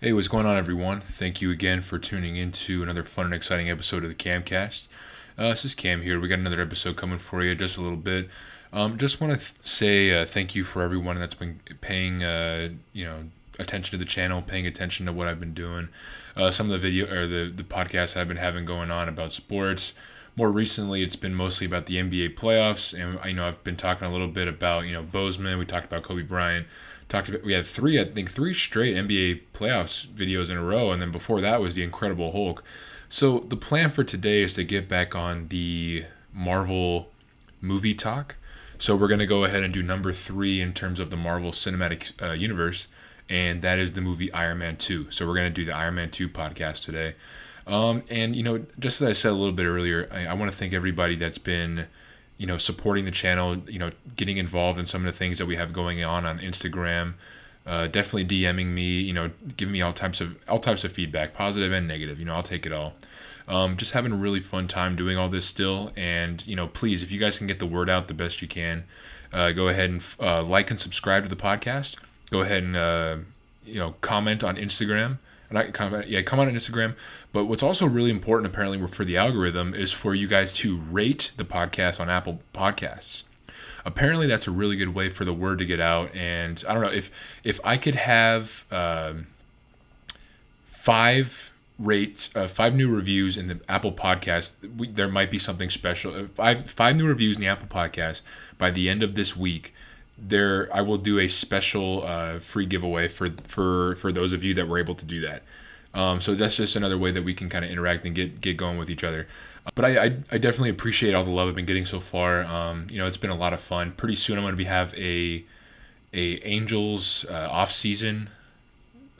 Hey, what's going on, everyone? Thank you again for tuning into another fun and exciting episode of the Camcast. Uh, this is Cam here. We got another episode coming for you just a little bit. Um, just want to th- say uh, thank you for everyone that's been paying, uh, you know, attention to the channel, paying attention to what I've been doing. Uh, some of the video or the the podcasts I've been having going on about sports. More recently, it's been mostly about the NBA playoffs, and I know I've been talking a little bit about you know Boseman. We talked about Kobe Bryant talked about we had three I think three straight NBA playoffs videos in a row and then before that was the Incredible Hulk. So the plan for today is to get back on the Marvel movie talk. So we're going to go ahead and do number 3 in terms of the Marvel Cinematic uh, Universe and that is the movie Iron Man 2. So we're going to do the Iron Man 2 podcast today. Um, and you know, just as I said a little bit earlier, I, I want to thank everybody that's been you know, supporting the channel, you know, getting involved in some of the things that we have going on on Instagram. Uh, definitely DMing me, you know, giving me all types of all types of feedback, positive and negative. You know, I'll take it all. Um, just having a really fun time doing all this still, and you know, please, if you guys can get the word out the best you can, uh, go ahead and uh, like and subscribe to the podcast. Go ahead and uh, you know comment on Instagram and I comment, yeah, come on Instagram. But what's also really important, apparently, for the algorithm is for you guys to rate the podcast on Apple Podcasts. Apparently, that's a really good way for the word to get out. And I don't know if if I could have um, five rates, uh, five new reviews in the Apple Podcast, we, there might be something special. Uh, five five new reviews in the Apple Podcast by the end of this week there I will do a special uh, free giveaway for for for those of you that were able to do that. Um, so that's just another way that we can kind of interact and get get going with each other. But I, I, I definitely appreciate all the love I've been getting so far. Um, you know, it's been a lot of fun. Pretty soon I'm going to be have a a Angels uh, off season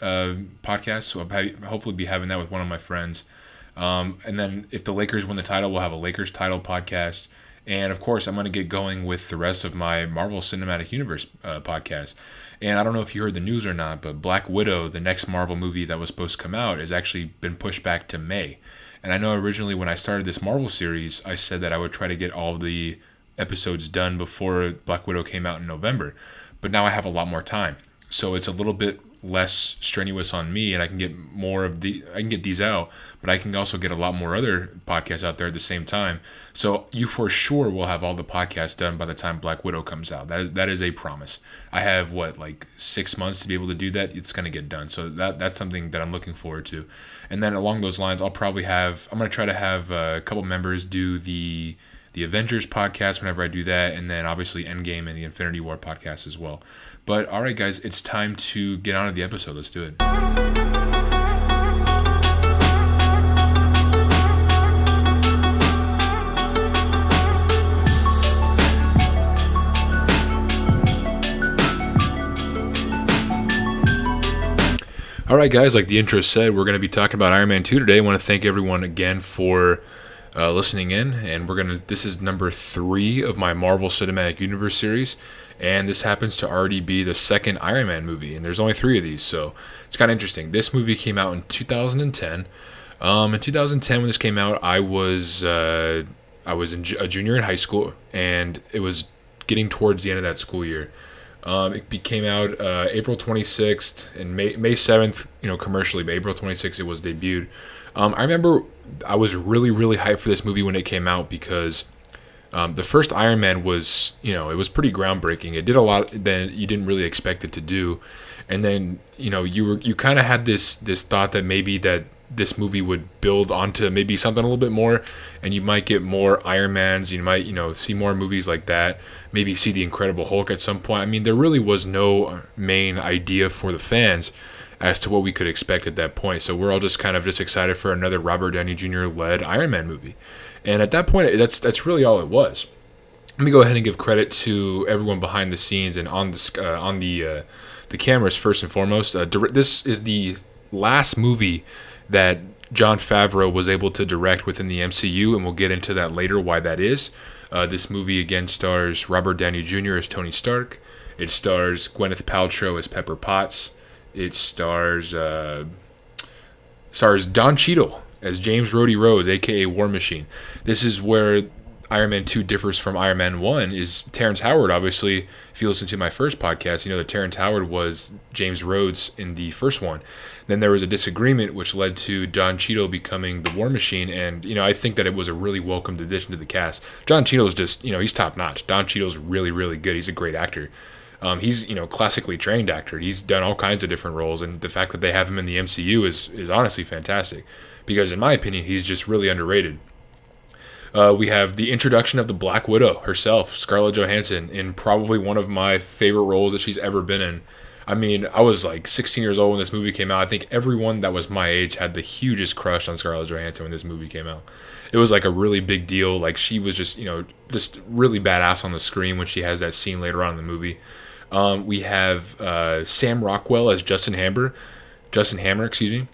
uh, podcast. So I'll hopefully be having that with one of my friends. Um, and then if the Lakers win the title, we'll have a Lakers title podcast. And of course, I'm going to get going with the rest of my Marvel Cinematic Universe uh, podcast. And I don't know if you heard the news or not, but Black Widow, the next Marvel movie that was supposed to come out, has actually been pushed back to May. And I know originally when I started this Marvel series, I said that I would try to get all the episodes done before Black Widow came out in November. But now I have a lot more time. So it's a little bit less strenuous on me and I can get more of the I can get these out, but I can also get a lot more other podcasts out there at the same time. So you for sure will have all the podcasts done by the time Black Widow comes out. That is that is a promise. I have what like 6 months to be able to do that. It's going to get done. So that that's something that I'm looking forward to. And then along those lines, I'll probably have I'm going to try to have a couple members do the the Avengers podcast whenever I do that, and then obviously Endgame and the Infinity War podcast as well. But all right, guys, it's time to get on to the episode. Let's do it. All right, guys, like the intro said, we're going to be talking about Iron Man 2 today. I want to thank everyone again for uh, listening in, and we're gonna. This is number three of my Marvel Cinematic Universe series, and this happens to already be the second Iron Man movie, and there's only three of these, so it's kind of interesting. This movie came out in 2010. Um, in 2010, when this came out, I was uh, I was in, a junior in high school, and it was getting towards the end of that school year. Um, it came out uh, April 26th and May, May 7th, you know, commercially, but April 26th it was debuted. Um, I remember I was really, really hyped for this movie when it came out because um, the first Iron Man was, you know, it was pretty groundbreaking. It did a lot that you didn't really expect it to do, and then you know you were you kind of had this this thought that maybe that this movie would build onto maybe something a little bit more, and you might get more Iron Mans. You might you know see more movies like that. Maybe see the Incredible Hulk at some point. I mean, there really was no main idea for the fans as to what we could expect at that point. So we're all just kind of just excited for another Robert Downey Jr. led Iron Man movie. And at that point, that's that's really all it was. Let me go ahead and give credit to everyone behind the scenes and on the uh, on the uh, the cameras first and foremost. Uh, this is the last movie that Jon Favreau was able to direct within the MCU, and we'll get into that later why that is. Uh, this movie again stars Robert Downey Jr. as Tony Stark. It stars Gwyneth Paltrow as Pepper Potts. It stars uh, stars Don Cheadle as James Rhodey Rhodes, aka War Machine. This is where Iron Man 2 differs from Iron Man 1 is Terrence Howard, obviously, if you listen to my first podcast, you know that Terrence Howard was James Rhodes in the first one. Then there was a disagreement which led to Don Cheadle becoming the War Machine, and, you know, I think that it was a really welcomed addition to the cast. Don Cheadle's just, you know, he's top notch. Don Cheadle's really, really good. He's a great actor. Um, he's, you know, classically trained actor. He's done all kinds of different roles, and the fact that they have him in the MCU is, is honestly fantastic because, in my opinion, he's just really underrated. Uh, we have the introduction of the Black Widow herself, Scarlett Johansson, in probably one of my favorite roles that she's ever been in. I mean, I was like 16 years old when this movie came out. I think everyone that was my age had the hugest crush on Scarlett Johansson when this movie came out. It was like a really big deal. Like she was just, you know, just really badass on the screen when she has that scene later on in the movie. Um, we have uh, Sam Rockwell as Justin Hammer, Justin Hammer, excuse me.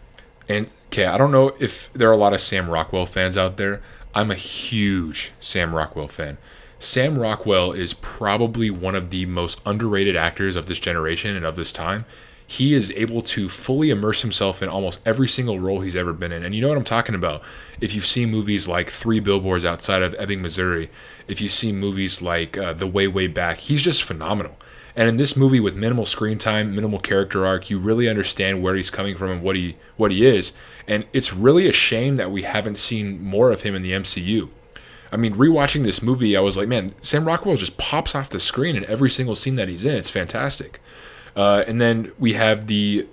And okay, I don't know if there are a lot of Sam Rockwell fans out there. I'm a huge Sam Rockwell fan. Sam Rockwell is probably one of the most underrated actors of this generation and of this time. He is able to fully immerse himself in almost every single role he's ever been in. And you know what I'm talking about. If you've seen movies like Three Billboards Outside of Ebbing, Missouri, if you see movies like uh, The Way, Way Back, he's just phenomenal. And in this movie with minimal screen time, minimal character arc, you really understand where he's coming from and what he what he is. And it's really a shame that we haven't seen more of him in the MCU. I mean, rewatching this movie, I was like, man, Sam Rockwell just pops off the screen in every single scene that he's in. It's fantastic. Uh, and then we have the.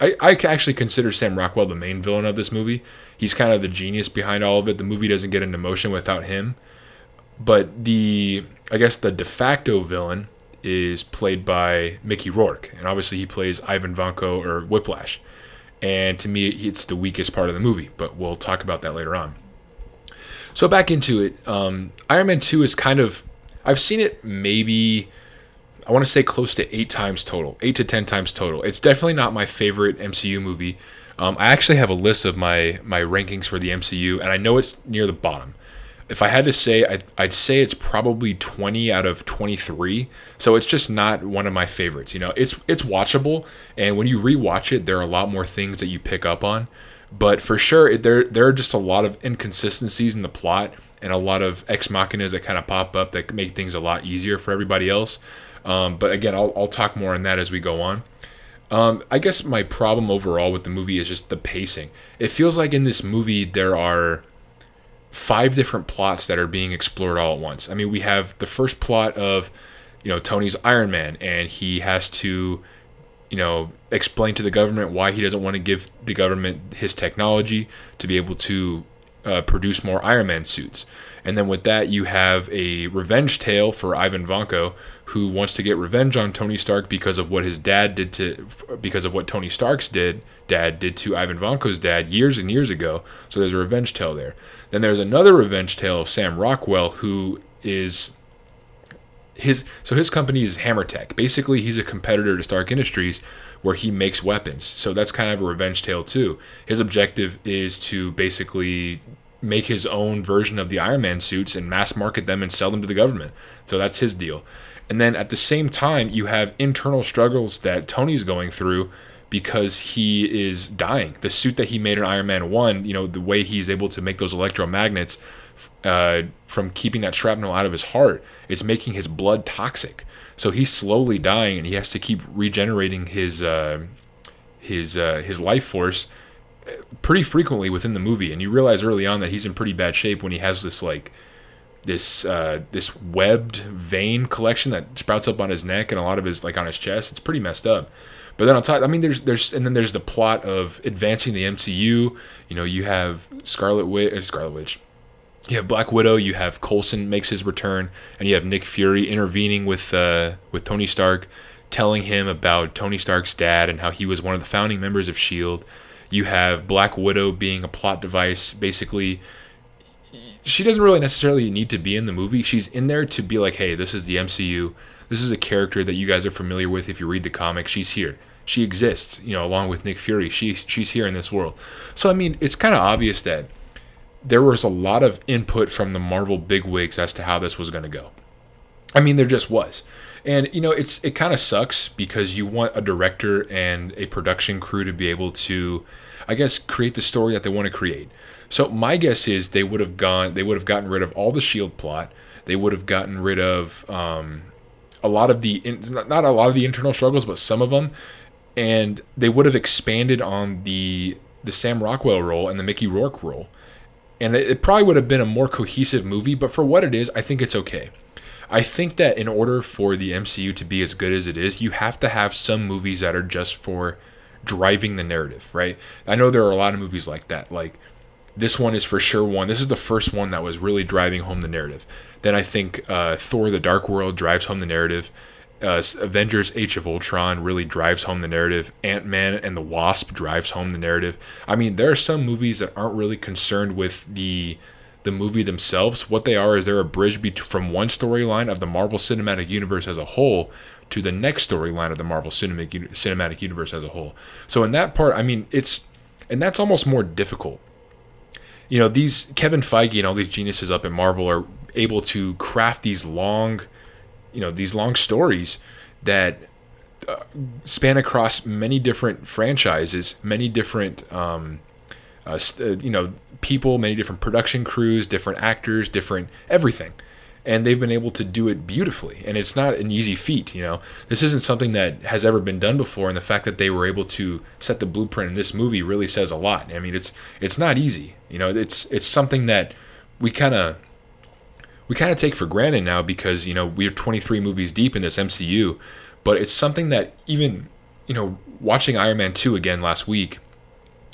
I, I actually consider Sam Rockwell the main villain of this movie. He's kind of the genius behind all of it. The movie doesn't get into motion without him. But the, I guess, the de facto villain is played by Mickey Rourke, and obviously he plays Ivan Vanko or Whiplash. And to me, it's the weakest part of the movie, but we'll talk about that later on. So back into it, um, Iron Man Two is kind of I've seen it maybe I want to say close to eight times total, eight to ten times total. It's definitely not my favorite MCU movie. Um, I actually have a list of my my rankings for the MCU, and I know it's near the bottom if I had to say, I'd, I'd say it's probably 20 out of 23. So it's just not one of my favorites. You know, it's it's watchable, and when you rewatch it, there are a lot more things that you pick up on. But for sure, it, there there are just a lot of inconsistencies in the plot and a lot of ex machinas that kind of pop up that make things a lot easier for everybody else. Um, but again, I'll, I'll talk more on that as we go on. Um, I guess my problem overall with the movie is just the pacing. It feels like in this movie there are five different plots that are being explored all at once. I mean, we have the first plot of, you know, Tony's Iron Man, and he has to, you know, explain to the government why he doesn't want to give the government his technology to be able to uh, produce more Iron Man suits. And then with that, you have a revenge tale for Ivan Vanko, who wants to get revenge on Tony Stark because of what his dad did to, because of what Tony Stark's did dad did to Ivan Vanko's dad years and years ago. So there's a revenge tale there. Then there's another revenge tale of Sam Rockwell, who is his so his company is HammerTech. Basically, he's a competitor to Stark Industries, where he makes weapons. So that's kind of a revenge tale too. His objective is to basically make his own version of the Iron Man suits and mass market them and sell them to the government. So that's his deal. And then at the same time, you have internal struggles that Tony's going through because he is dying. The suit that he made in Iron Man 1, you know, the way he's able to make those electromagnets uh, from keeping that shrapnel out of his heart, it's making his blood toxic. So he's slowly dying and he has to keep regenerating his uh, his uh, his life force pretty frequently within the movie and you realize early on that he's in pretty bad shape when he has this like this uh, this webbed vein collection that sprouts up on his neck and a lot of his like on his chest it's pretty messed up but then on top, I mean, there's there's and then there's the plot of advancing the MCU. You know, you have Scarlet Witch, uh, Scarlet Witch. You have Black Widow. You have Coulson makes his return, and you have Nick Fury intervening with uh, with Tony Stark, telling him about Tony Stark's dad and how he was one of the founding members of Shield. You have Black Widow being a plot device, basically she doesn't really necessarily need to be in the movie. She's in there to be like, hey, this is the MCU. This is a character that you guys are familiar with if you read the comics. She's here she exists, you know, along with Nick Fury. She's she's here in this world. So I mean, it's kind of obvious that there was a lot of input from the Marvel bigwigs as to how this was going to go. I mean, there just was. And you know, it's it kind of sucks because you want a director and a production crew to be able to, I guess, create the story that they want to create. So my guess is they would have gone, they would have gotten rid of all the Shield plot. They would have gotten rid of um, a lot of the not a lot of the internal struggles, but some of them, and they would have expanded on the the Sam Rockwell role and the Mickey Rourke role, and it, it probably would have been a more cohesive movie. But for what it is, I think it's okay. I think that in order for the MCU to be as good as it is, you have to have some movies that are just for driving the narrative, right? I know there are a lot of movies like that. Like this one is for sure one. This is the first one that was really driving home the narrative. Then I think uh, Thor: The Dark World drives home the narrative. Uh, Avengers: Age of Ultron really drives home the narrative. Ant Man and the Wasp drives home the narrative. I mean, there are some movies that aren't really concerned with the the movie themselves. What they are is they're a bridge be- from one storyline of the Marvel Cinematic Universe as a whole to the next storyline of the Marvel Cinematic Cinematic Universe as a whole. So in that part, I mean, it's and that's almost more difficult. You know, these Kevin Feige and all these geniuses up at Marvel are able to craft these long, you know, these long stories that uh, span across many different franchises, many different, um, uh, uh, you know, people, many different production crews, different actors, different everything. And they've been able to do it beautifully. And it's not an easy feat, you know. This isn't something that has ever been done before, and the fact that they were able to set the blueprint in this movie really says a lot. I mean, it's it's not easy. You know, it's it's something that we kind of we kind of take for granted now because you know we're 23 movies deep in this MCU, but it's something that even you know watching Iron Man 2 again last week,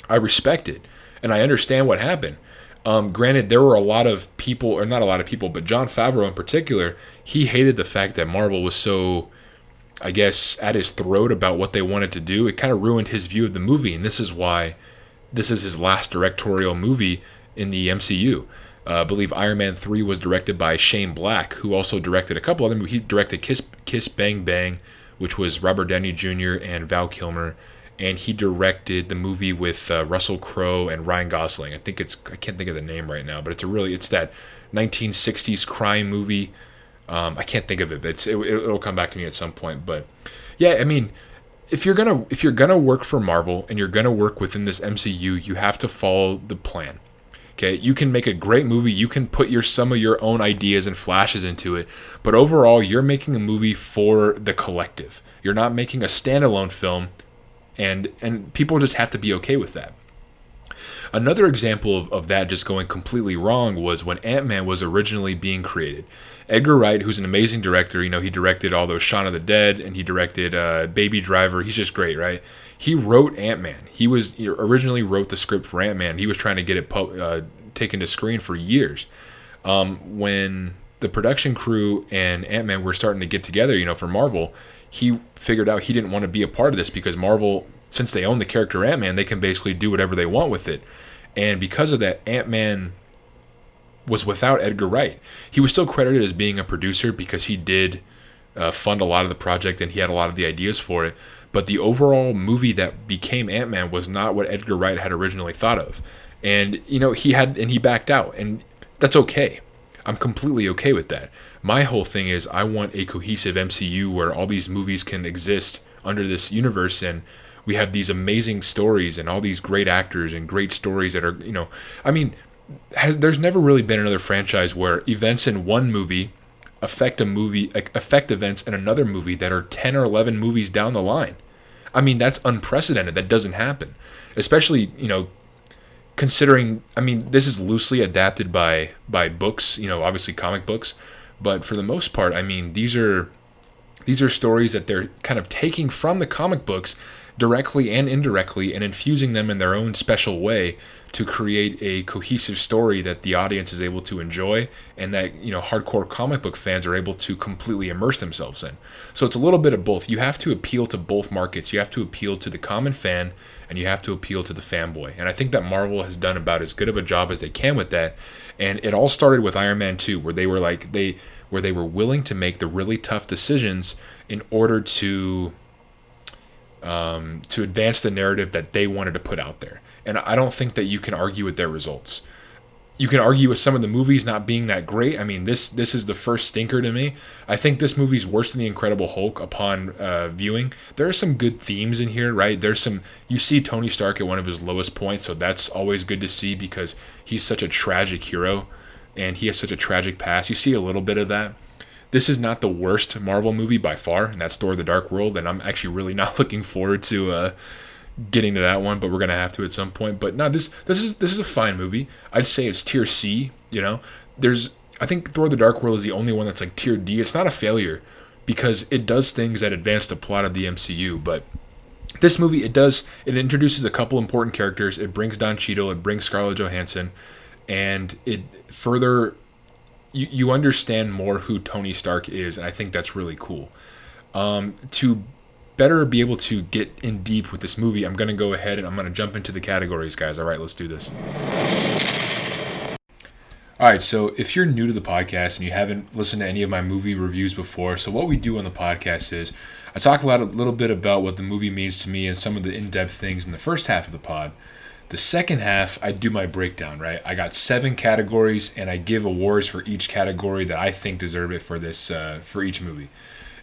I respect it and I understand what happened. Um, granted, there were a lot of people, or not a lot of people, but Jon Favreau in particular, he hated the fact that Marvel was so, I guess, at his throat about what they wanted to do. It kind of ruined his view of the movie, and this is why this is his last directorial movie in the MCU. Uh, I believe Iron Man 3 was directed by Shane Black, who also directed a couple other movies. He directed Kiss, Kiss Bang Bang, which was Robert Downey Jr. and Val Kilmer. And he directed the movie with uh, Russell Crowe and Ryan Gosling. I think it's, I can't think of the name right now, but it's a really, it's that 1960s crime movie. Um, I can't think of it, but it's, it, it'll come back to me at some point. But yeah, I mean, if you're gonna if you're gonna work for Marvel and you're gonna work within this MCU, you have to follow the plan. Okay, you can make a great movie. You can put your some of your own ideas and flashes into it, but overall, you're making a movie for the collective. You're not making a standalone film, and and people just have to be okay with that. Another example of, of that just going completely wrong was when Ant Man was originally being created. Edgar Wright, who's an amazing director, you know, he directed all those Shaun of the Dead and he directed uh, Baby Driver. He's just great, right? He wrote Ant Man. He was he originally wrote the script for Ant Man. He was trying to get it uh, taken to screen for years. Um, when the production crew and Ant Man were starting to get together, you know, for Marvel, he figured out he didn't want to be a part of this because Marvel, since they own the character Ant Man, they can basically do whatever they want with it. And because of that, Ant Man was without Edgar Wright. He was still credited as being a producer because he did uh, fund a lot of the project and he had a lot of the ideas for it. But the overall movie that became Ant Man was not what Edgar Wright had originally thought of. And, you know, he had, and he backed out. And that's okay. I'm completely okay with that. My whole thing is I want a cohesive MCU where all these movies can exist under this universe and we have these amazing stories and all these great actors and great stories that are, you know, I mean, has, there's never really been another franchise where events in one movie affect a movie affect events in another movie that are 10 or 11 movies down the line. I mean, that's unprecedented. That doesn't happen. Especially, you know, considering I mean, this is loosely adapted by by books, you know, obviously comic books, but for the most part, I mean, these are these are stories that they're kind of taking from the comic books directly and indirectly and infusing them in their own special way to create a cohesive story that the audience is able to enjoy and that you know hardcore comic book fans are able to completely immerse themselves in. So it's a little bit of both. You have to appeal to both markets. You have to appeal to the common fan and you have to appeal to the fanboy. And I think that Marvel has done about as good of a job as they can with that. And it all started with Iron Man 2 where they were like they where they were willing to make the really tough decisions in order to um, to advance the narrative that they wanted to put out there. And I don't think that you can argue with their results. you can argue with some of the movies not being that great. I mean, this this is the first stinker to me. I think this movie's worse than the Incredible Hulk upon uh, viewing. There are some good themes in here, right? There's some you see Tony Stark at one of his lowest points, so that's always good to see because he's such a tragic hero and he has such a tragic past. You see a little bit of that. This is not the worst Marvel movie by far, and that's Thor: The Dark World, and I'm actually really not looking forward to. Uh, getting to that one, but we're gonna have to at some point. But no, this this is this is a fine movie. I'd say it's tier C. You know, there's I think Thor: The Dark World is the only one that's like tier D. It's not a failure because it does things that advance the plot of the MCU, but this movie it does it introduces a couple important characters. It brings Don Cheadle, it brings Scarlett Johansson, and it further you, you understand more who Tony Stark is, and I think that's really cool. Um, to better be able to get in deep with this movie, I'm going to go ahead and I'm going to jump into the categories, guys. All right, let's do this. All right, so if you're new to the podcast and you haven't listened to any of my movie reviews before, so what we do on the podcast is I talk a, lot, a little bit about what the movie means to me and some of the in depth things in the first half of the pod. The second half, I do my breakdown, right? I got seven categories and I give awards for each category that I think deserve it for this uh, for each movie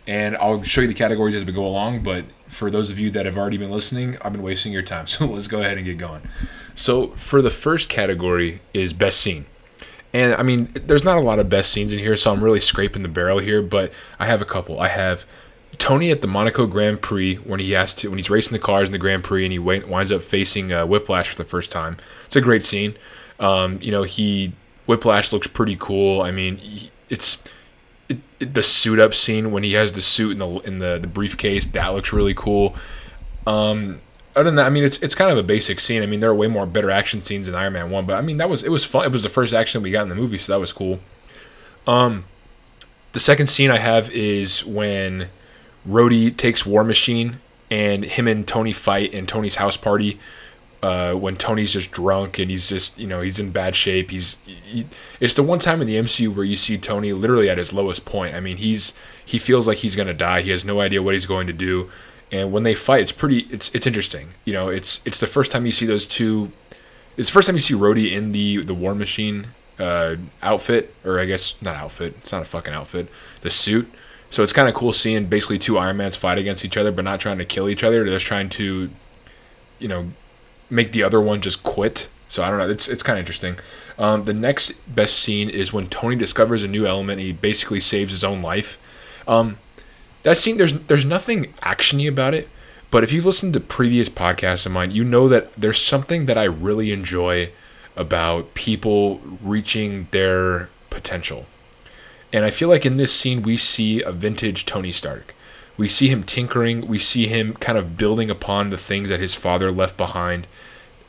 and I'll show you the categories as we go along. But for those of you that have already been listening, I've been wasting your time. So let's go ahead and get going. So for the first category is best scene. And I mean, there's not a lot of best scenes in here, so I'm really scraping the barrel here, but I have a couple. I have Tony at the Monaco Grand Prix when he has to when he's racing the cars in the Grand Prix and he winds up facing uh, Whiplash for the first time. It's a great scene. Um, you know, he Whiplash looks pretty cool. I mean, it's it, the suit up scene when he has the suit in the in the, the briefcase that looks really cool. Um, other than that, I mean, it's it's kind of a basic scene. I mean, there are way more better action scenes in Iron Man One, but I mean, that was it was fun. It was the first action we got in the movie, so that was cool. Um, the second scene I have is when Rhodey takes War Machine and him and Tony fight in Tony's house party uh, when Tony's just drunk and he's just you know he's in bad shape. He's he, it's the one time in the MCU where you see Tony literally at his lowest point. I mean he's he feels like he's gonna die. He has no idea what he's going to do. And when they fight, it's pretty. It's it's interesting. You know, it's it's the first time you see those two. It's the first time you see Rhodey in the the War Machine uh, outfit, or I guess not outfit. It's not a fucking outfit. The suit. So it's kind of cool seeing basically two Iron Mans fight against each other, but not trying to kill each other. They're just trying to, you know, make the other one just quit. So I don't know. It's it's kind of interesting. Um, the next best scene is when Tony discovers a new element. he basically saves his own life. Um, that scene, there's there's nothing actiony about it. But if you've listened to previous podcasts of mine, you know that there's something that I really enjoy about people reaching their potential. And I feel like in this scene, we see a vintage Tony Stark. We see him tinkering. We see him kind of building upon the things that his father left behind.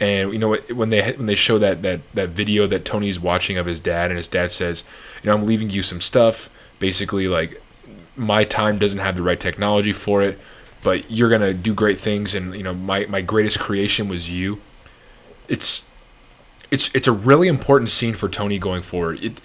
And you know when they when they show that that that video that Tony's watching of his dad, and his dad says, "You know, I'm leaving you some stuff. Basically, like my time doesn't have the right technology for it, but you're gonna do great things. And you know, my my greatest creation was you. It's it's it's a really important scene for Tony going forward. It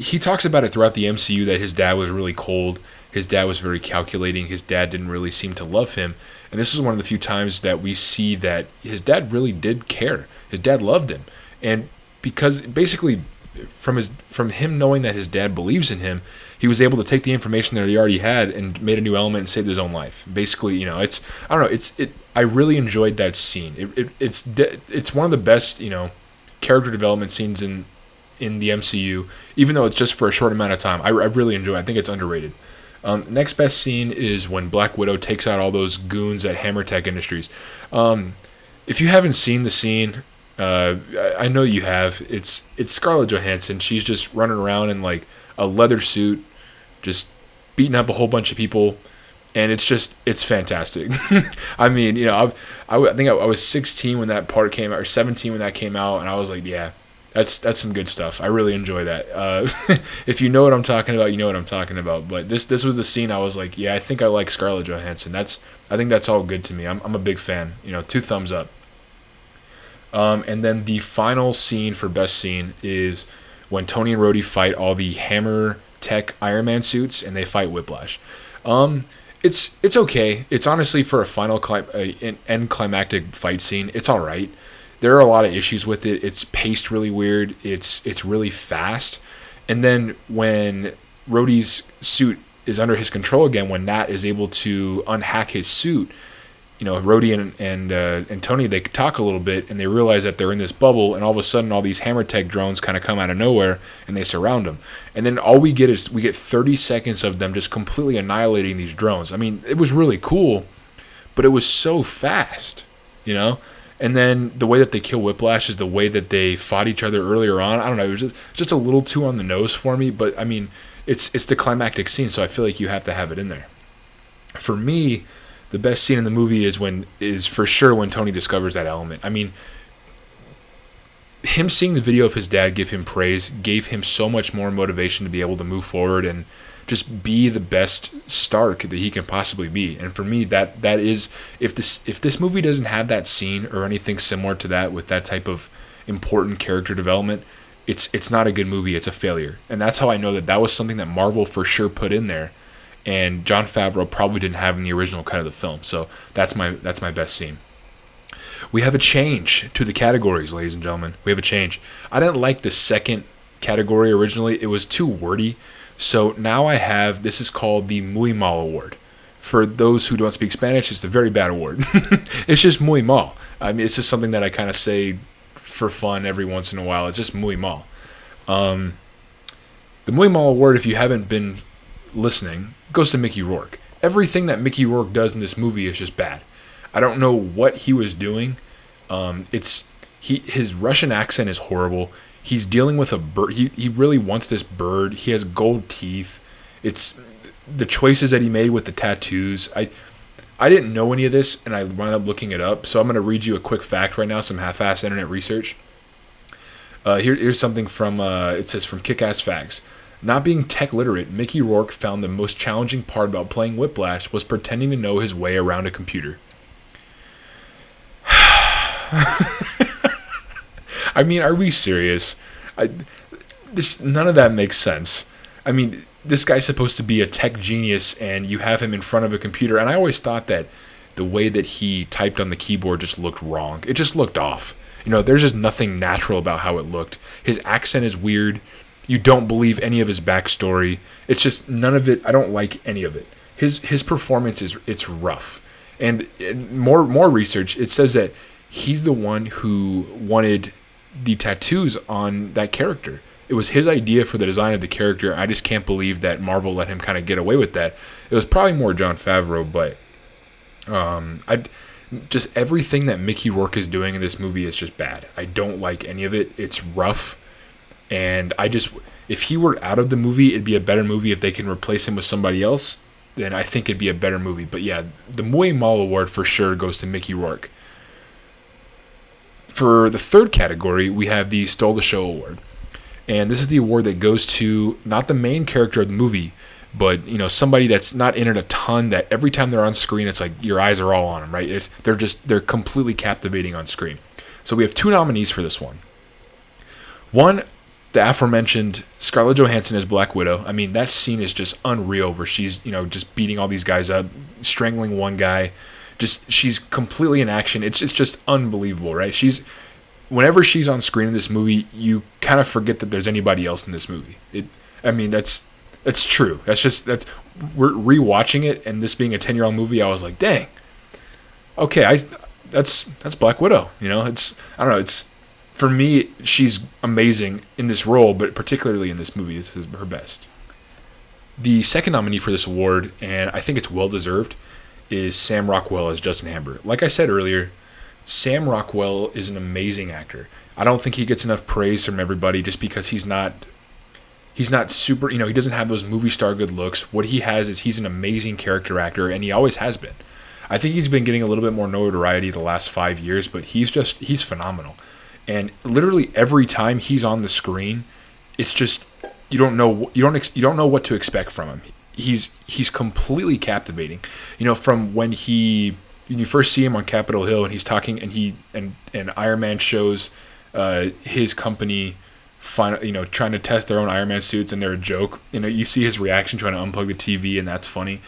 he talks about it throughout the MCU that his dad was really cold his dad was very calculating. His dad didn't really seem to love him. And this is one of the few times that we see that his dad really did care. His dad loved him. And because basically from his from him knowing that his dad believes in him, he was able to take the information that he already had and made a new element and saved his own life. Basically, you know, it's I don't know, it's it I really enjoyed that scene. It, it it's it's one of the best, you know, character development scenes in in the MCU, even though it's just for a short amount of time. I, I really enjoy it. I think it's underrated. Um, next best scene is when Black Widow takes out all those goons at Hammer Tech Industries. Um, if you haven't seen the scene, uh, I know you have. It's it's Scarlett Johansson. She's just running around in like a leather suit, just beating up a whole bunch of people, and it's just it's fantastic. I mean, you know, I've, I, I think I, I was 16 when that part came out, or 17 when that came out, and I was like, yeah, that's that's some good stuff. I really enjoy that. Uh, if you know what I'm talking about, you know what I'm talking about. But this this was the scene I was like, yeah, I think I like Scarlett Johansson. That's I think that's all good to me. I'm I'm a big fan. You know, two thumbs up. Um, and then the final scene for best scene is when Tony and Rhodey fight all the Hammer Tech Iron Man suits and they fight Whiplash. Um, it's it's okay. It's honestly for a final cli- uh, end climactic fight scene. It's all right there are a lot of issues with it. It's paced really weird. It's it's really fast, and then when Rhodey's suit is under his control again, when Nat is able to unhack his suit, you know, Rhodey and and uh, and Tony they talk a little bit and they realize that they're in this bubble, and all of a sudden all these hammer tech drones kind of come out of nowhere and they surround them, and then all we get is we get 30 seconds of them just completely annihilating these drones. I mean, it was really cool, but it was so fast, you know. And then the way that they kill Whiplash is the way that they fought each other earlier on. I don't know, it was just, just a little too on the nose for me, but I mean, it's it's the climactic scene, so I feel like you have to have it in there. For me, the best scene in the movie is when is for sure when Tony discovers that element. I mean, him seeing the video of his dad give him praise gave him so much more motivation to be able to move forward and just be the best Stark that he can possibly be. And for me, that that is if this if this movie doesn't have that scene or anything similar to that with that type of important character development, it's it's not a good movie. It's a failure. And that's how I know that that was something that Marvel for sure put in there, and Jon Favreau probably didn't have in the original cut of the film. So that's my that's my best scene. We have a change to the categories, ladies and gentlemen. We have a change. I didn't like the second category originally. It was too wordy. So now I have this is called the Muy Mal Award. For those who don't speak Spanish, it's a very bad award. it's just muy mal. I mean, it's just something that I kind of say for fun every once in a while. It's just muy mal. Um, the muy mal award, if you haven't been listening, goes to Mickey Rourke. Everything that Mickey Rourke does in this movie is just bad. I don't know what he was doing. Um, it's he his Russian accent is horrible. He's dealing with a bird. He, he really wants this bird. He has gold teeth. It's the choices that he made with the tattoos. I I didn't know any of this, and I wound up looking it up. So I'm going to read you a quick fact right now, some half-assed internet research. Uh, here, here's something from uh, it says from Kick-Ass Facts. Not being tech literate, Mickey Rourke found the most challenging part about playing Whiplash was pretending to know his way around a computer. I mean, are we serious? I, this, none of that makes sense. I mean, this guy's supposed to be a tech genius, and you have him in front of a computer. And I always thought that the way that he typed on the keyboard just looked wrong. It just looked off. You know, there's just nothing natural about how it looked. His accent is weird. You don't believe any of his backstory. It's just none of it. I don't like any of it. His his performance is it's rough. And, and more more research, it says that he's the one who wanted the tattoos on that character. It was his idea for the design of the character. I just can't believe that Marvel let him kind of get away with that. It was probably more Jon Favreau, but um, I just everything that Mickey Rourke is doing in this movie is just bad. I don't like any of it. It's rough, and I just if he were out of the movie, it'd be a better movie. If they can replace him with somebody else, then I think it'd be a better movie. But yeah, the Muy Mal Award for sure goes to Mickey Rourke. For the third category, we have the Stole the Show Award. And this is the award that goes to not the main character of the movie, but you know somebody that's not in it a ton. That every time they're on screen, it's like your eyes are all on them, right? It's they're just they're completely captivating on screen. So we have two nominees for this one. One, the aforementioned Scarlett Johansson as Black Widow. I mean, that scene is just unreal, where she's you know just beating all these guys up, strangling one guy, just she's completely in action. It's it's just unbelievable, right? She's whenever she's on screen in this movie, you kind of forget that there's anybody else in this movie. It, I mean, that's that's true. That's just that's we're rewatching it and this being a ten year old movie. I was like, dang, okay, I that's that's Black Widow. You know, it's I don't know. It's for me, she's amazing in this role, but particularly in this movie, this is her best. The second nominee for this award, and I think it's well deserved, is Sam Rockwell as Justin Hammer. Like I said earlier, Sam Rockwell is an amazing actor. I don't think he gets enough praise from everybody just because he's not he's not super, you know, he doesn't have those movie star good looks. What he has is he's an amazing character actor and he always has been. I think he's been getting a little bit more notoriety the last 5 years, but he's just he's phenomenal. And literally every time he's on the screen, it's just you don't know you don't you don't know what to expect from him he's he's completely captivating. You know, from when he when you first see him on Capitol Hill and he's talking and he and and Iron Man shows uh, his company final you know trying to test their own Iron Man suits and they're a joke. You know, you see his reaction trying to unplug the TV and that's funny.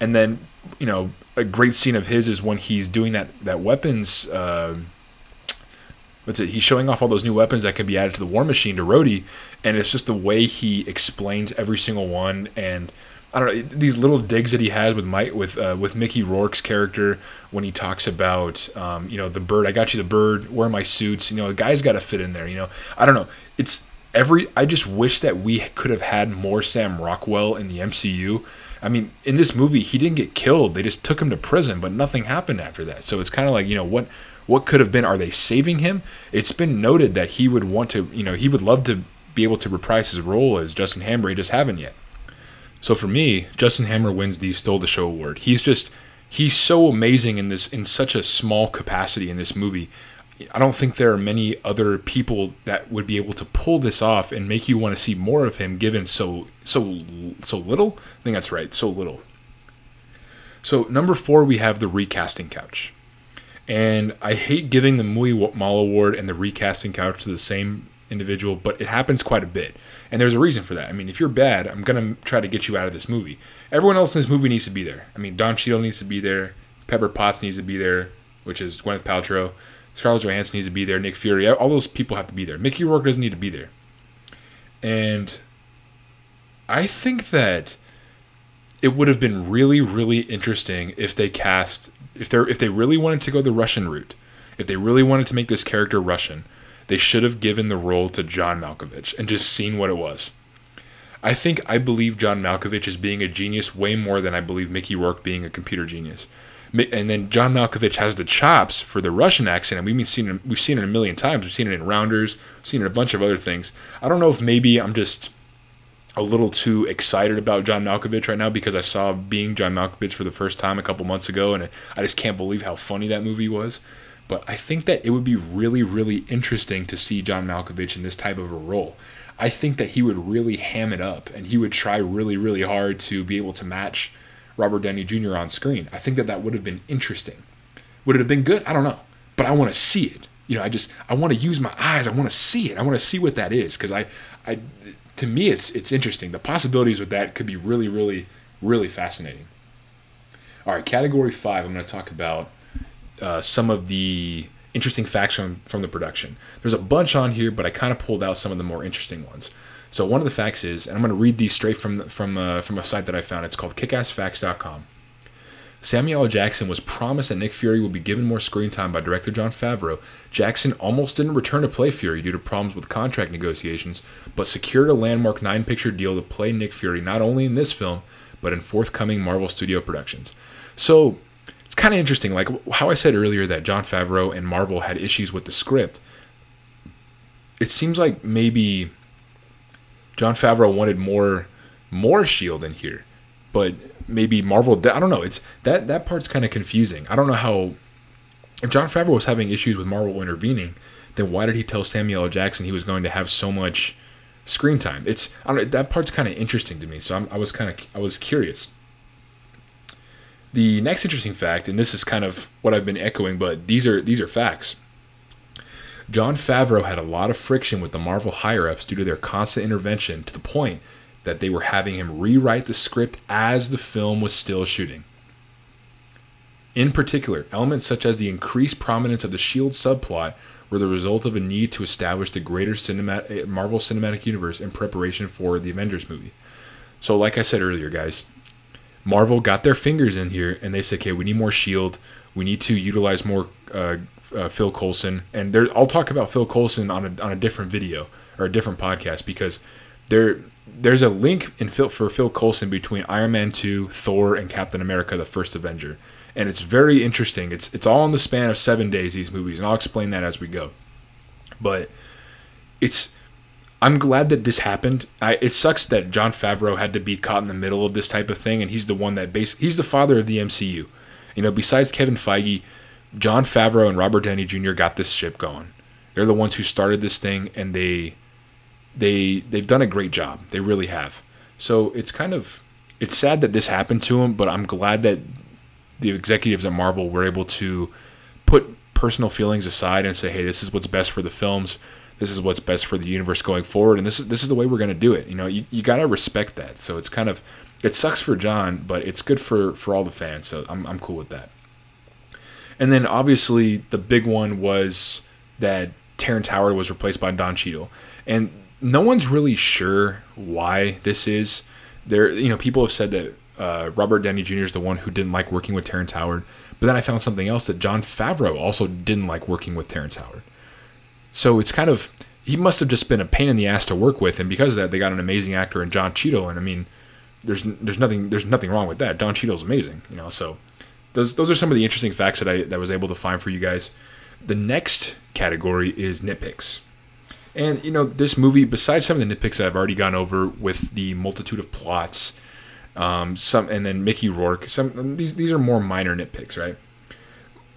And then you know a great scene of his is when he's doing that that weapons. Uh, what's it? He's showing off all those new weapons that can be added to the War Machine to Rhodey, and it's just the way he explains every single one and. I don't know these little digs that he has with Mike with uh, with Mickey Rourke's character when he talks about um, you know the bird. I got you the bird. Wear my suits? You know, a guy's got to fit in there. You know, I don't know. It's every. I just wish that we could have had more Sam Rockwell in the MCU. I mean, in this movie, he didn't get killed. They just took him to prison, but nothing happened after that. So it's kind of like you know what what could have been. Are they saving him? It's been noted that he would want to. You know, he would love to be able to reprise his role as Justin Hammer. He just haven't yet. So for me, Justin Hammer wins the Stole the Show award. He's just he's so amazing in this in such a small capacity in this movie. I don't think there are many other people that would be able to pull this off and make you want to see more of him given so so so little. I think that's right, so little. So number 4 we have the recasting couch. And I hate giving the Muy Mal award and the recasting couch to the same individual, but it happens quite a bit. And there's a reason for that. I mean, if you're bad, I'm going to try to get you out of this movie. Everyone else in this movie needs to be there. I mean, Don Cheadle needs to be there. Pepper Potts needs to be there, which is Gwyneth Paltrow. Scarlett Johansson needs to be there. Nick Fury. All those people have to be there. Mickey Rourke doesn't need to be there. And I think that it would have been really, really interesting if they cast if they if they really wanted to go the Russian route, if they really wanted to make this character Russian, they should have given the role to John Malkovich and just seen what it was. I think I believe John Malkovich as being a genius way more than I believe Mickey Rourke being a computer genius. And then John Malkovich has the chops for the Russian accent, and we've seen it, we've seen it a million times. We've seen it in Rounders, we've seen it a bunch of other things. I don't know if maybe I'm just a little too excited about John Malkovich right now because I saw Being John Malkovich for the first time a couple months ago, and I just can't believe how funny that movie was. But I think that it would be really, really interesting to see John Malkovich in this type of a role. I think that he would really ham it up and he would try really, really hard to be able to match Robert Downey Jr. on screen. I think that that would have been interesting. Would it have been good? I don't know. But I want to see it. You know, I just I want to use my eyes. I want to see it. I want to see what that is because I, I, to me, it's it's interesting. The possibilities with that could be really, really, really fascinating. All right, category five. I'm going to talk about uh, some of the interesting facts from, from the production. There's a bunch on here, but I kind of pulled out some of the more interesting ones. So one of the facts is, and I'm going to read these straight from from uh, from a site that I found. It's called kickassfacts.com. Samuel L. Jackson was promised that Nick Fury would be given more screen time by director Jon Favreau. Jackson almost didn't return to play Fury due to problems with contract negotiations, but secured a landmark nine picture deal to play Nick Fury not only in this film, but in forthcoming Marvel Studio productions. So it's kind of interesting. Like how I said earlier that Jon Favreau and Marvel had issues with the script. It seems like maybe Jon Favreau wanted more more Shield in here, but maybe Marvel. I don't know. It's that that part's kind of confusing. I don't know how. If Jon Favreau was having issues with Marvel intervening, then why did he tell Samuel L. Jackson he was going to have so much screen time? It's I don't that part's kind of interesting to me. So I'm, I was kind of I was curious. The next interesting fact, and this is kind of what I've been echoing, but these are these are facts. Jon Favreau had a lot of friction with the Marvel higher ups due to their constant intervention to the point that they were having him rewrite the script as the film was still shooting. In particular, elements such as the increased prominence of the S.H.I.E.L.D. subplot were the result of a need to establish the greater cinematic, eh, Marvel Cinematic Universe in preparation for the Avengers movie. So, like I said earlier, guys, Marvel got their fingers in here and they said, okay, we need more Shield. We need to utilize more uh, uh, Phil Coulson. And there, I'll talk about Phil Coulson on a, on a different video or a different podcast because there there's a link in Phil, for Phil Coulson between Iron Man 2, Thor, and Captain America: The First Avenger, and it's very interesting. It's it's all in the span of seven days. These movies, and I'll explain that as we go. But it's I'm glad that this happened. I, it sucks that Jon Favreau had to be caught in the middle of this type of thing, and he's the one that base. He's the father of the MCU. You know, besides Kevin Feige, Jon Favreau and Robert Downey Jr. got this ship going. They're the ones who started this thing, and they they they've done a great job. They really have. So it's kind of it's sad that this happened to him, but I'm glad that the executives at Marvel were able to put personal feelings aside and say, "Hey, this is what's best for the films." This is what's best for the universe going forward, and this is this is the way we're going to do it. You know, you, you got to respect that. So it's kind of it sucks for John, but it's good for for all the fans. So I'm I'm cool with that. And then obviously the big one was that Terrence Howard was replaced by Don Cheadle, and no one's really sure why this is. There, you know, people have said that uh, Robert Downey Jr. is the one who didn't like working with Terrence Howard, but then I found something else that Jon Favreau also didn't like working with Terrence Howard. So it's kind of he must have just been a pain in the ass to work with, and because of that, they got an amazing actor in John Cheadle. And I mean, there's there's nothing there's nothing wrong with that. Don Cheadle's amazing, you know. So those those are some of the interesting facts that I that was able to find for you guys. The next category is nitpicks. And you know, this movie, besides some of the nitpicks that I've already gone over with the multitude of plots, um, some and then Mickey Rourke, some these these are more minor nitpicks, right?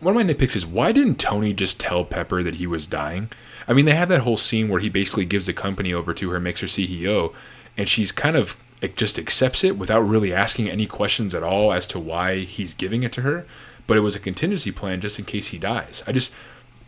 One of my nitpicks is why didn't Tony just tell Pepper that he was dying? I mean, they have that whole scene where he basically gives the company over to her, makes her CEO, and she's kind of it just accepts it without really asking any questions at all as to why he's giving it to her. But it was a contingency plan just in case he dies. I just,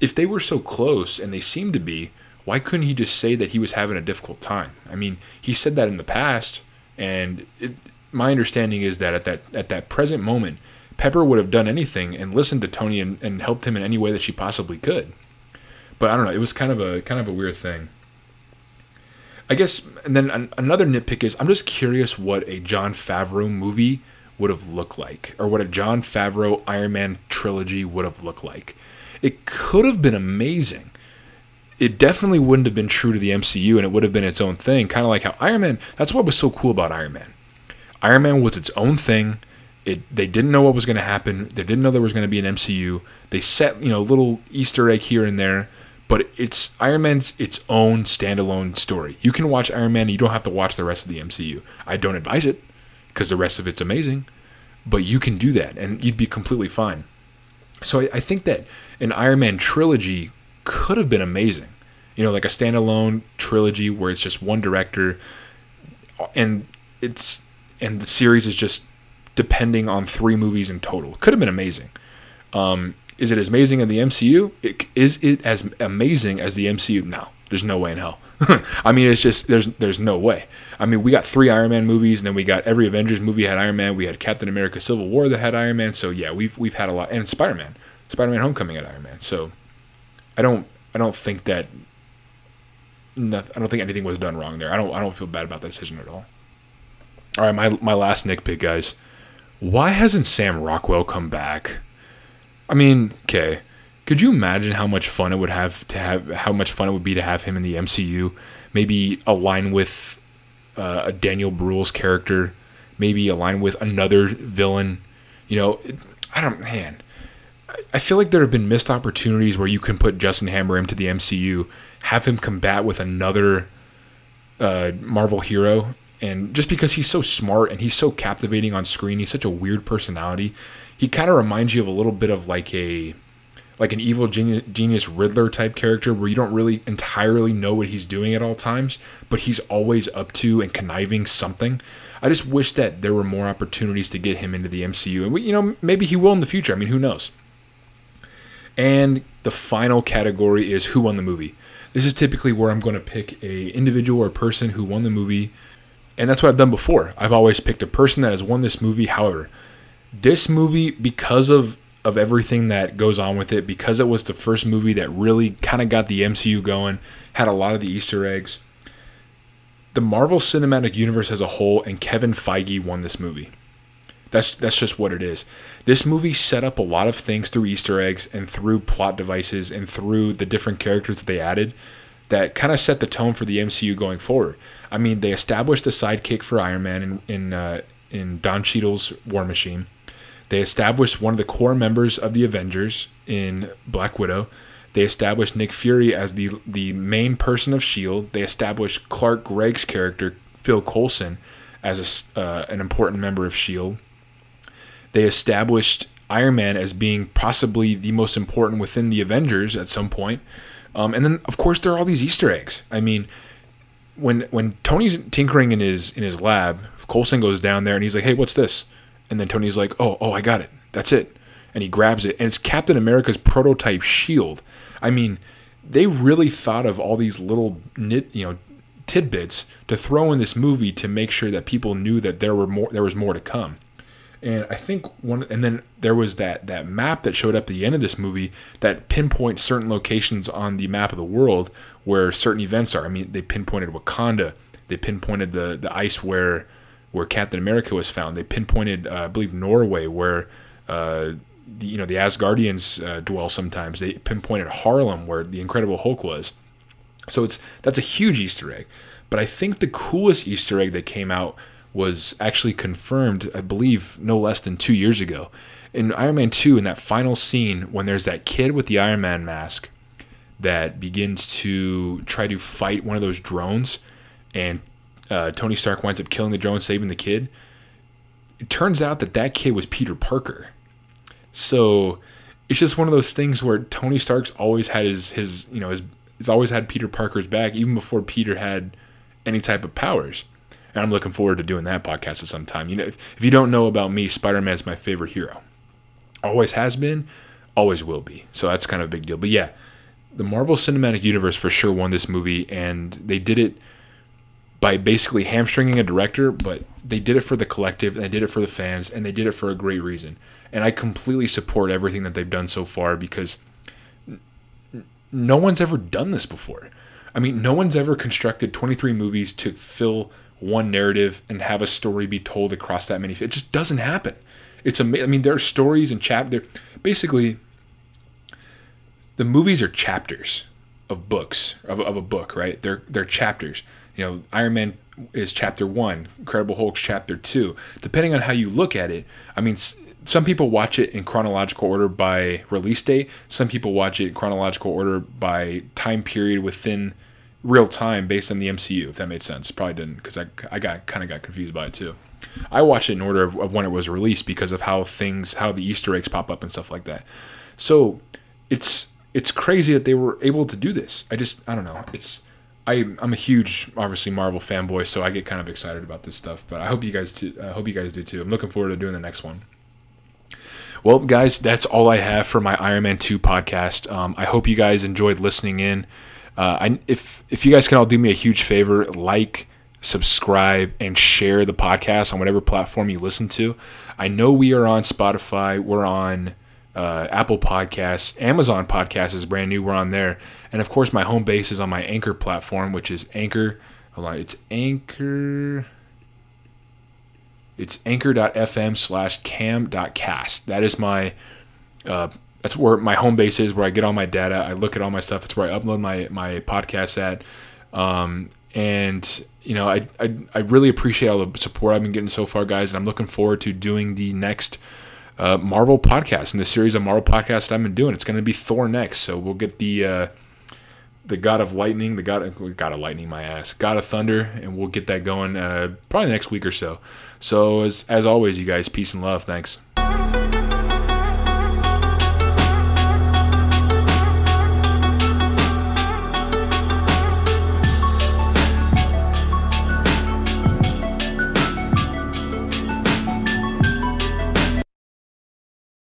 if they were so close and they seem to be, why couldn't he just say that he was having a difficult time? I mean, he said that in the past, and it, my understanding is that at that at that present moment, Pepper would have done anything and listened to Tony and, and helped him in any way that she possibly could. But I don't know. It was kind of a kind of a weird thing. I guess, and then an, another nitpick is I'm just curious what a Jon Favreau movie would have looked like, or what a Jon Favreau Iron Man trilogy would have looked like. It could have been amazing. It definitely wouldn't have been true to the MCU, and it would have been its own thing, kind of like how Iron Man. That's what was so cool about Iron Man. Iron Man was its own thing. It, they didn't know what was going to happen. They didn't know there was going to be an MCU. They set you know a little Easter egg here and there but it's Iron Man's its own standalone story. You can watch Iron Man, and you don't have to watch the rest of the MCU. I don't advise it because the rest of it's amazing, but you can do that, and you'd be completely fine. So I, I think that an Iron Man trilogy could have been amazing. You know, like a standalone trilogy where it's just one director, and it's and the series is just depending on three movies in total. Could have been amazing. Um, is it as amazing as the MCU? It, is it as amazing as the MCU? No, there's no way in hell. I mean, it's just there's there's no way. I mean, we got three Iron Man movies, and then we got every Avengers movie had Iron Man. We had Captain America: Civil War that had Iron Man. So yeah, we've we've had a lot, and Spider Man, Spider Man: Homecoming had Iron Man. So I don't I don't think that nothing, I don't think anything was done wrong there. I don't I don't feel bad about that decision at all. All right, my my last nitpick, guys. Why hasn't Sam Rockwell come back? I mean, okay. Could you imagine how much fun it would have to have how much fun it would be to have him in the MCU? Maybe align with uh, a Daniel Bruhl's character, maybe align with another villain. You know, I don't man. I feel like there have been missed opportunities where you can put Justin Hammer into the MCU, have him combat with another uh, Marvel hero, and just because he's so smart and he's so captivating on screen, he's such a weird personality he kind of reminds you of a little bit of like a like an evil genius Riddler type character where you don't really entirely know what he's doing at all times, but he's always up to and conniving something. I just wish that there were more opportunities to get him into the MCU, and you know maybe he will in the future. I mean, who knows? And the final category is who won the movie. This is typically where I'm going to pick a individual or person who won the movie, and that's what I've done before. I've always picked a person that has won this movie. However, this movie because of of everything that goes on with it because it was the first movie that really kind of got the MCU going, had a lot of the Easter eggs. The Marvel Cinematic Universe as a whole and Kevin Feige won this movie. That's that's just what it is. This movie set up a lot of things through Easter eggs and through plot devices and through the different characters that they added that kind of set the tone for the MCU going forward. I mean, they established a sidekick for Iron Man in in uh, in Don Cheadle's War Machine. They established one of the core members of the Avengers in Black Widow. They established Nick Fury as the the main person of Shield. They established Clark Gregg's character Phil Coulson as a, uh, an important member of Shield. They established Iron Man as being possibly the most important within the Avengers at some point. Um, and then of course there are all these Easter eggs. I mean, when when Tony's tinkering in his in his lab, Coulson goes down there and he's like, "Hey, what's this?" And then Tony's like, "Oh, oh, I got it. That's it." And he grabs it, and it's Captain America's prototype shield. I mean, they really thought of all these little nit, you know, tidbits to throw in this movie to make sure that people knew that there were more, there was more to come. And I think one, and then there was that that map that showed up at the end of this movie that pinpoints certain locations on the map of the world where certain events are. I mean, they pinpointed Wakanda, they pinpointed the the ice where where Captain America was found. They pinpointed, uh, I believe, Norway where. Uh, the, you know the Asgardians uh, dwell sometimes. They pinpointed Harlem where the Incredible Hulk was. So it's that's a huge Easter egg. But I think the coolest Easter egg that came out was actually confirmed, I believe, no less than two years ago. In Iron Man 2, in that final scene, when there's that kid with the Iron Man mask that begins to try to fight one of those drones, and uh, Tony Stark winds up killing the drone, saving the kid. It turns out that that kid was Peter Parker. So it's just one of those things where Tony Stark's always had his his you know his he's always had Peter Parker's back even before Peter had any type of powers. And I'm looking forward to doing that podcast at some time. You know, if, if you don't know about me, Spider Man's my favorite hero. Always has been, always will be. So that's kind of a big deal. But yeah, the Marvel Cinematic Universe for sure won this movie, and they did it by basically hamstringing a director, but they did it for the collective, and they did it for the fans, and they did it for a great reason. And I completely support everything that they've done so far because no one's ever done this before. I mean, no one's ever constructed 23 movies to fill one narrative and have a story be told across that many. It just doesn't happen. It's amazing. I mean, there are stories and chapter. Basically, the movies are chapters of books of, of a book, right? They're they're chapters. You know, Iron Man is chapter one, Incredible Hulk's chapter two. Depending on how you look at it, I mean, some people watch it in chronological order by release date. Some people watch it in chronological order by time period within real time based on the MCU, if that made sense. Probably didn't because I, I got kind of got confused by it too. I watch it in order of, of when it was released because of how things, how the Easter eggs pop up and stuff like that. So it's it's crazy that they were able to do this. I just I don't know. It's I I'm a huge obviously Marvel fanboy, so I get kind of excited about this stuff. But I hope you guys too, I hope you guys do too. I'm looking forward to doing the next one. Well, guys, that's all I have for my Iron Man 2 podcast. Um, I hope you guys enjoyed listening in. Uh, I, if if you guys can all do me a huge favor, like, subscribe, and share the podcast on whatever platform you listen to. I know we are on Spotify. We're on uh, Apple Podcasts. Amazon Podcast is brand new. We're on there, and of course, my home base is on my Anchor platform, which is Anchor. Hold on, it's Anchor. It's anchor.fm slash cam.cast. That is my uh, that's where my home base is, where I get all my data. I look at all my stuff. It's where I upload my my podcasts at. Um, and you know, I, I I really appreciate all the support I've been getting so far, guys. And I'm looking forward to doing the next uh, Marvel podcast in the series of Marvel podcasts I've been doing. It's going to be Thor next, so we'll get the uh, the God of Lightning, the God of, God of Lightning, my ass, God of Thunder, and we'll get that going uh, probably next week or so. So as as always, you guys, peace and love. Thanks.